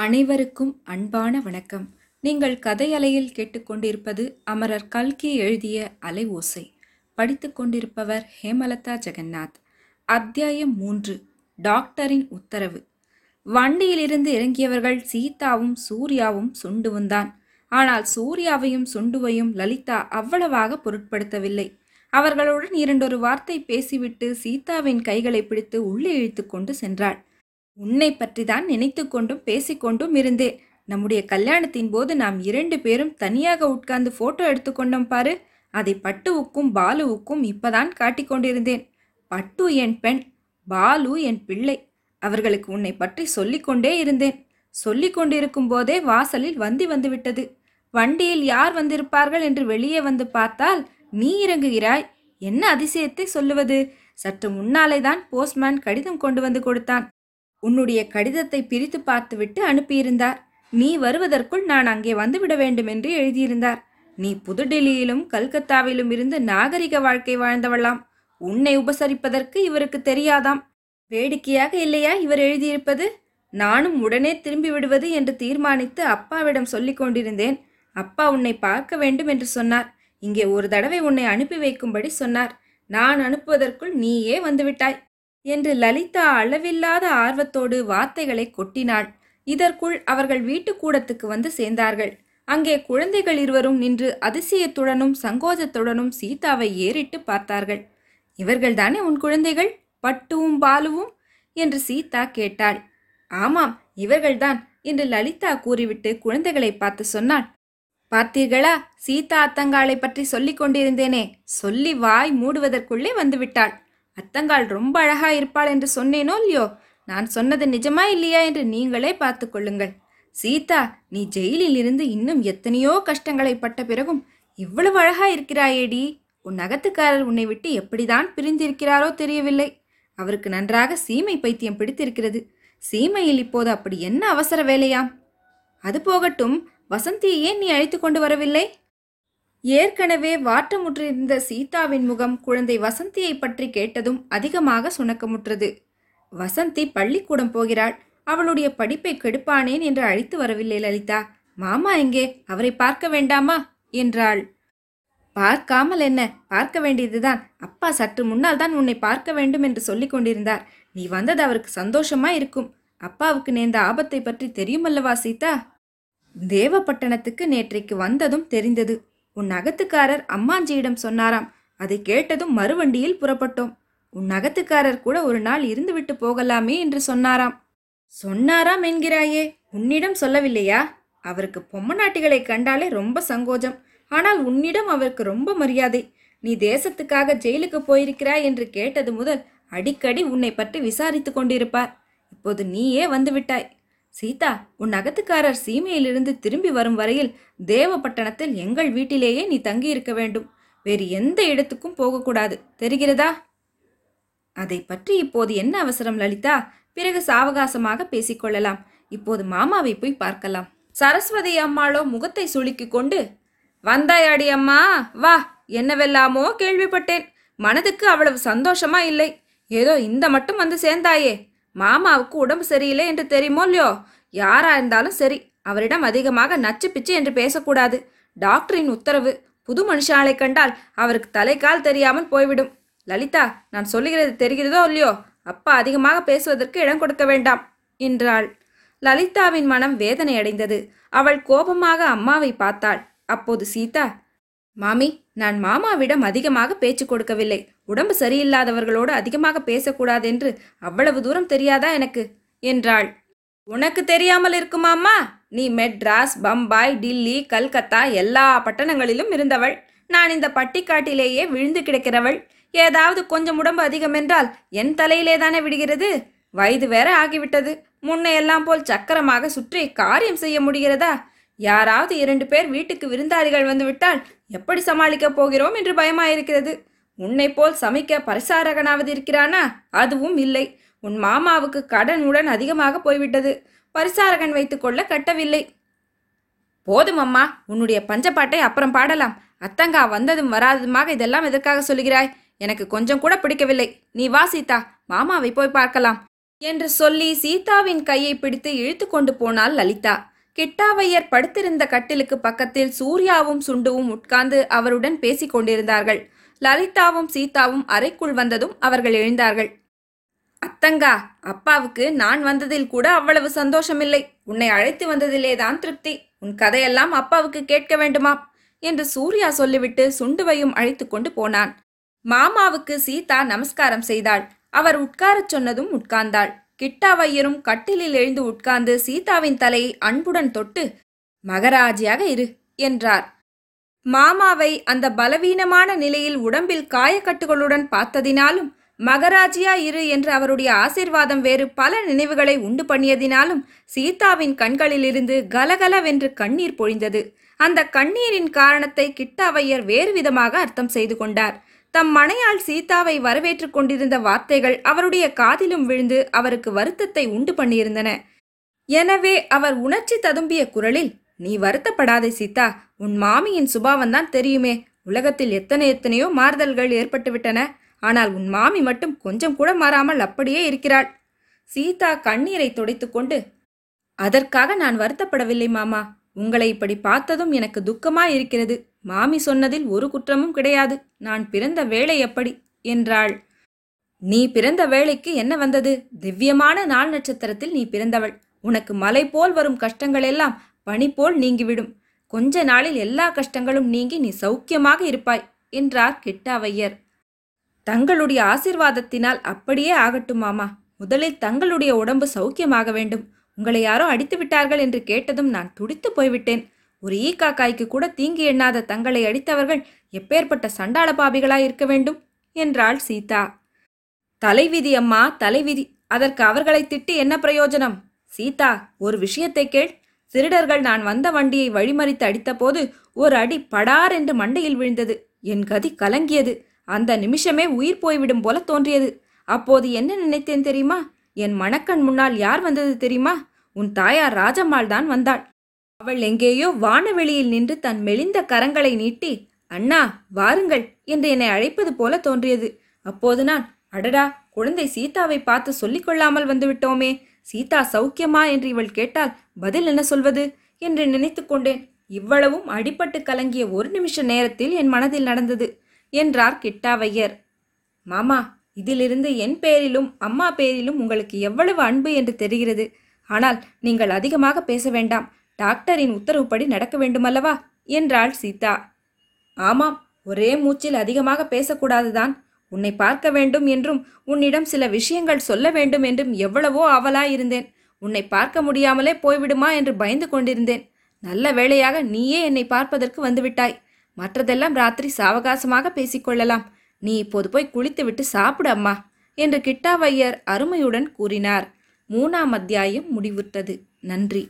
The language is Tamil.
அனைவருக்கும் அன்பான வணக்கம். நீங்கள் கதையலையில் கேட்டுக்கொண்டிருப்பது அமரர் கல்கி எழுதிய அலை ஓசை. படித்துக் கொண்டிருப்பவர் ஹேமலதா ஜெகநாத். அத்தியாயம் மூன்று. டாக்டரின் உத்தரவு. வண்டியிலிருந்து இறங்கியவர்கள் சீதாவும் சூர்யாவும் சுண்டுவும் தான் ஆனால் சூர்யாவையும் சுண்டுவையும் லலிதா அவ்வளவாக பொருட்படுத்தவில்லை. அவர்களுடன் இரண்டொரு வார்த்தை பேசிவிட்டு சீதாவின் கைகளை பிடித்து உள்ளே இழுத்து கொண்டு சென்றாள். உன்னை பற்றிதான் நினைத்து கொண்டும் பேசிக்கொண்டும் இருந்தேன். நம்முடைய கல்யாணத்தின் போது நாம் இரண்டு பேரும் தனியாக உட்கார்ந்து போட்டோ எடுத்துக்கொண்டோம் பாரு. அதை பட்டுவுக்கும் பாலுவுக்கும் இப்பதான் காட்டிக்கொண்டிருந்தேன் பட்டு என் பெண் பாலு என் பிள்ளை. அவர்களுக்கு உன்னை பற்றி சொல்லிக்கொண்டே இருந்தேன். சொல்லிக் கொண்டிருக்கும் போதே வாசலில் வந்தி வந்துவிட்டது. வண்டியில் யார் வந்திருப்பார்கள் என்று வெளியே வந்து பார்த்தால் நீ இறங்குகிறாய். என்ன அதிசயத்தை சொல்லுவது? சற்று முன்னாலே தான் போஸ்ட்மேன் கடிதம் கொண்டு வந்து கொடுத்தான். உன்னுடைய கடிதத்தை பிரித்து பார்த்துவிட்டு அனுப்பியிருந்தார். நீ வருவதற்குள் நான் அங்கே வந்துவிட வேண்டும் என்று எழுதியிருந்தார். நீ புதுடெல்லியிலும் கல்கத்தாவிலும் இருந்து நாகரிக வாழ்க்கை வாழ்ந்தவளாம். உன்னை உபசரிப்பதற்கு இவருக்கு தெரியாதாம். வேடிக்கையாக இல்லையா இவர் எழுதியிருப்பது? நானும் உடனே திரும்பி விடுவது என்று தீர்மானித்து அப்பாவிடம் சொல்லிக் கொண்டிருந்தேன். அப்பா உன்னை பார்க்க வேண்டும் என்று சொன்னார். இங்கே ஒரு தடவை உன்னை அனுப்பி வைக்கும்படி சொன்னார். நான் அனுப்புவதற்குள் நீயே வந்துவிட்டாய். என்று லலிதா அளவில்லாத ஆர்வத்தோடு வார்த்தைகளை கொட்டினாள். இதற்குள் அவர்கள் வீட்டுக்கூடத்துக்கு வந்து சேர்ந்தார்கள். அங்கே குழந்தைகள் இருவரும் நின்று அதிசயத்துடனும் சங்கோஜத்துடனும் சீதாவை ஏறிட்டு பார்த்தார்கள். இவர்கள்தானே உன் குழந்தைகள்? பட்டுவும் பாலுவும்? என்று சீதா கேட்டாள். ஆமாம் இவர்கள்தான் என்று லலிதா கூறிவிட்டு குழந்தைகளை பார்த்து சொன்னாள். பார்த்தீர்களா சீதா அத்தங்காளை பற்றி சொல்லிக் கொண்டிருந்தேனே. சொல்லி வாய் மூடுவதற்குள்ளே வந்துவிட்டாள். அத்தங்காள் ரொம்ப அழகா இருப்பாள் என்று சொன்னேனோ இல்லையோ? நான் சொன்னது நிஜமா இல்லையா என்று நீங்களே பார்த்து கொள்ளுங்கள். சீதா நீ ஜெயிலில் இருந்து இன்னும் எத்தனையோ கஷ்டங்களை பட்ட பிறகும் இவ்வளவு அழகா இருக்கிறாயேடி. உன் அகத்துக்காரர் உன்னை விட்டு எப்படிதான் பிரிந்திருக்கிறாரோ தெரியவில்லை. அவருக்கு நன்றாக சீமை பைத்தியம் பிடித்திருக்கிறது. சீமையில் இப்போது அப்படி என்ன அவசர வேலையாம்? அது போகட்டும் வசந்தியை ஏன் நீ அழைத்து கொண்டு வரவில்லை? ஏற்கனவே வாட்டமுற்றிருந்த சீதாவின் முகம் குழந்தை வசந்தியை பற்றி கேட்டதும் அதிகமாக சுணக்கமுற்றது. வசந்தி பள்ளிக்கூடம் போகிறாள். அவளுடைய படிப்பை கெடுப்பானேன் என்று அழைத்து வரவில்லை லலிதா. மாமா எங்கே? அவரை பார்க்க வேண்டாமா? என்றாள். பார்க்காமல் என்ன? பார்க்க வேண்டியதுதான். அப்பா சற்று முன்னால் தான் உன்னை பார்க்க வேண்டும் என்று சொல்லிக் கொண்டிருந்தார். நீ வந்தது அவருக்கு சந்தோஷமா இருக்கும். அப்பாவுக்கு நேர்ந்த ஆபத்தை பற்றி தெரியுமல்லவா சீதா? தேவப்பட்டணத்துக்கு நேற்றைக்கு வந்ததும் தெரிந்தது. உன் அகத்துக்காரர் அம்மாஞ்சியிடம் சொன்னாராம். அதை கேட்டதும் மறுவண்டியில் புறப்பட்டோம். உன் அகத்துக்காரர் கூட ஒரு நாள் இருந்துவிட்டு போகலாமே என்று சொன்னாராம். சொன்னாராம் என்கிறாயே உன்னிடம் சொல்லவில்லையா? அவருக்கு பொம்மநாட்டிகளை கண்டாலே ரொம்ப சங்கோஜம். ஆனால் உன்னிடம் அவருக்கு ரொம்ப மரியாதை. நீ தேசத்துக்காக ஜெயிலுக்கு போயிருக்கிறாய் என்று கேட்டது முதல் அடிக்கடி உன்னை பற்றி விசாரித்து கொண்டிருப்பார். இப்போது நீயே வந்துவிட்டாய் சீதா உன் அகத்துக்காரர் சீமையிலிருந்து திரும்பி வரும் வரையில் தேவப்பட்டணத்தில் எங்கள் வீட்டிலேயே நீ தங்கியிருக்க வேண்டும். வேறு எந்த இடத்துக்கும் போகக்கூடாது. தெரிகிறதா? அதை பற்றி இப்போது என்ன அவசரம் லலிதா? பிறகு சாவகாசமாக பேசிக்கொள்ளலாம். இப்போது மாமாவை போய் பார்க்கலாம். சரஸ்வதி அம்மாளோ முகத்தை சுளுக்கிக் கொண்டு வந்தாயாடி அம்மா வா. என்னவெல்லாமோ கேள்விப்பட்டேன். மனதுக்கு அவ்வளவு சந்தோஷமா இல்லை. ஏதோ இந்த மட்டும் வந்து சேர்ந்தாயே. மாமாவுக்கு உடம்பு சரியில்லை என்று தெரியுமோ இல்லையோ? யாரா இருந்தாலும் சரி அவரிடம் அதிகமாக நச்சு பிச்சு என்று பேசக்கூடாது. டாக்டரின் உத்தரவு புது மனுஷாலை கண்டால் அவருக்கு தலைக்கால் தெரியாமல் போய்விடும். லலிதா நான் சொல்லுகிறது தெரிகிறதோ இல்லையோ? அப்பா அதிகமாக பேசுவதற்கு இடம் கொடுக்க வேண்டாம் என்றாள். லலிதாவின் மனம் வேதனை அடைந்தது அவள் கோபமாக அம்மாவை பார்த்தாள். அப்போது சீதா மாமி நான் மாமாவிடம் அதிகமாக பேச்சு கொடுக்கவில்லை. உடம்பு சரியில்லாதவர்களோடு அதிகமாக பேசக்கூடாது என்று அவ்வளவு தூரம் தெரியாதா எனக்கு? என்றாள். உனக்கு தெரியாமல் இருக்குமாம்மா நீ மெட்ராஸ் பம்பாய் டில்லி கல்கத்தா எல்லா பட்டணங்களிலும் இருந்தவள். நான் இந்த பட்டிக்காட்டிலேயே விழுந்து கிடக்கிறவள். ஏதாவது கொஞ்சம் உடம்பு அதிகம் என்றால் என் தலையிலே தானே விடுகிறது? வயது வேற ஆகிவிட்டது. முன்னையெல்லாம் போல் சக்கரமாக சுற்றி காரியம் செய்ய முடிகிறதா? யாராவது இரண்டு பேர் வீட்டுக்கு விருந்தாளிகள் வந்துவிட்டால் எப்படி சமாளிக்கப் போகிறோம் என்று பயமாயிருக்கிறது. உன்னை போல் சமைக்க பரிசாரகனாவது இருக்கிறானா? அதுவும் இல்லை. உன் மாமாவுக்கு கடன் உடன் அதிகமாக போய்விட்டது. பரிசாரகன் வைத்துக்கொள்ள கட்டவில்லை. போதும் அம்மா. உன்னுடைய பஞ்சப்பாட்டை அப்புறம் பாடலாம். அத்தங்கா வந்ததும் வராததுமாக இதெல்லாம் எதற்காக சொல்லுகிறாய் எனக்கு கொஞ்சம் கூட பிடிக்கவில்லை. நீ வா சீதா. மாமாவை போய் பார்க்கலாம். என்று சொல்லி சீதாவின் கையை பிடித்து இழுத்து கொண்டு போனாள் லலிதா. கிட்டாவையர் படுத்திருந்த கட்டிலுக்கு பக்கத்தில் சூர்யாவும் சுண்டுவும் உட்கார்ந்து அவருடன் பேசிக் கொண்டிருந்தார்கள். லலிதாவும் சீதாவும் அறைக்குள் வந்ததும் அவர்கள் எழுந்தார்கள். அத்தங்கா அப்பாவுக்கு நான் வந்ததில் கூட அவ்வளவு சந்தோஷமில்லை. உன்னை அழைத்து வந்ததிலேதான் திருப்தி. உன் கதையெல்லாம் அப்பாவுக்கு கேட்க வேண்டுமா என்று சூர்யா சொல்லிவிட்டு சுண்டுவையும் அழைத்து கொண்டு போனான். மாமாவுக்கு சீதா நமஸ்காரம் செய்தாள். அவர் உட்காரச் சொன்னதும் உட்கார்ந்தாள். கிட்டாவையரும் கட்டிலில் எழுந்து உட்கார்ந்து சீதாவின் தலையை அன்புடன் தொட்டு மகராஜியாக இரு என்றார். மாமாவை அந்த பலவீனமான நிலையில் உடம்பில் காயக்கட்டுகளுடன் பார்த்ததினாலும் மகராஜியா இரு என்று அவருடைய ஆசீர்வாதம் வேறு பல நினைவுகளை உண்டு பண்ணியதினாலும் சீதாவின் கண்களிலிருந்து கலகலவென்று கண்ணீர் பொழிந்தது. அந்த கண்ணீரின் காரணத்தை கிட்டாவையர் வேறு விதமாக அர்த்தம் செய்து கொண்டார். தம் மனையால் சீதாவை வரவேற்றுக் கொண்டிருந்த வார்த்தைகள் அவருடைய காதிலும் விழுந்து அவருக்கு வருத்தத்தை உண்டு பண்ணியிருந்தன. எனவே அவர் உணர்ச்சி ததும்பிய குரலில் நீ வருத்தப்படாதே சீதா உன் மாமியின் சுபாவம்தான் தெரியுமே. உலகத்தில் எத்தனை எத்தனையோ மாறுதல்கள் ஏற்பட்டுவிட்டன. ஆனால் உன் மாமி மட்டும் கொஞ்சம் கூட மாறாமல் அப்படியே இருக்கிறாள். சீதா கண்ணீரை துடைத்துக்கொண்டு அதற்காக நான் வருத்தப்படவில்லை மாமா. உங்களை இப்படி பார்த்ததும் எனக்கு துக்கமாக இருக்கிறது மாமி சொன்னதில் ஒரு குற்றமும் கிடையாது. நான் பிறந்த வேளை எப்படி? என்றாள். நீ பிறந்த வேளைக்கு என்ன வந்தது? திவ்யமான நாள் நட்சத்திரத்தில் நீ பிறந்தவள். உனக்கு மலை போல் வரும் கஷ்டங்களெல்லாம் பனி போல் நீங்கிவிடும். கொஞ்ச நாளில் எல்லா கஷ்டங்களும் நீங்கி நீ சௌக்கியமாக இருப்பாய் என்றார் கிட்டாவையர். தங்களுடைய ஆசிர்வாதத்தினால் அப்படியே ஆகட்டும் மாமா. முதலில் தங்களுடைய உடம்பு சௌக்கியமாக வேண்டும். உங்களை யாரோ அடித்து விட்டார்கள் என்று கேட்டதும் நான் துடித்து போய்விட்டேன். ஒரு ஈ காக்காய்க்கு கூட தீங்கு எண்ணாத தங்களை அடித்தவர்கள் எப்பேற்பட்ட சண்டாள பாபிகளாய் இருக்க வேண்டும்? என்றாள் சீதா. தலைவிதி அம்மா தலைவிதி அதற்கு அவர்களை திட்டி என்ன பிரயோஜனம்? சீதா ஒரு விஷயத்தை கேள். திருடர்கள் நான் வந்த வண்டியை வழிமறித்து அடித்தபோது ஒரு அடி படார் என்று மண்டையில் விழுந்தது. என் கதி கலங்கியது. அந்த நிமிஷமே உயிர் போய்விடும் போல தோன்றியது. அப்போது என்ன நினைத்தேன் தெரியுமா? என் மணக்கண் முன்னால் யார் வந்தது தெரியுமா? உன் தாயார் ராஜம்மாள் தான் வந்தாள். அவள் எங்கேயோ வானவெளியில் நின்று தன் மெலிந்த கரங்களை நீட்டி அண்ணா வாருங்கள் என்று என்னை அழைப்பது போல தோன்றியது. அப்போது நான் அடடா குழந்தை சீதாவை பார்த்து சொல்லிக் கொள்ளாமல் வந்துவிட்டோமே சீதா சௌக்கியமா? என்று இவள் கேட்டால் பதில் என்ன சொல்வது? என்று நினைத்து கொண்டேன். இவ்வளவும் அடிபட்டு கலங்கிய ஒரு நிமிஷ நேரத்தில் என் மனதில் நடந்தது என்றார் கிட்டாவையர். மாமா இதிலிருந்து என் பெயரிலும் அம்மா பெயரிலும் உங்களுக்கு எவ்வளவு அன்பு என்று தெரிகிறது. ஆனால் நீங்கள் அதிகமாக பேச வேண்டாம். டாக்டரின் உத்தரவுப்படி நடக்க வேண்டுமல்லவா? என்றாள் சீதா. ஆமாம் ஒரே மூச்சில் அதிகமாக பேசக்கூடாதுதான். உன்னை பார்க்க வேண்டும் என்றும் உன்னிடம் சில விஷயங்கள் சொல்ல வேண்டும் என்றும் எவ்வளவோ அவலாயிருந்தேன் உன்னை பார்க்க முடியாமலே போய்விடுமா என்று பயந்து கொண்டிருந்தேன். நல்ல வேளையாக நீயே என்னை பார்ப்பதற்கு வந்துவிட்டாய். மற்றதெல்லாம் ராத்திரி சாவகாசமாக பேசிக்கொள்ளலாம். நீ இப்போது போய் குளித்துவிட்டு சாப்பிடு அம்மா என்று கிட்டாவையர் அருமையுடன் கூறினார். மூணாம் அத்தியாயம் முடிவுற்றது. நன்றி.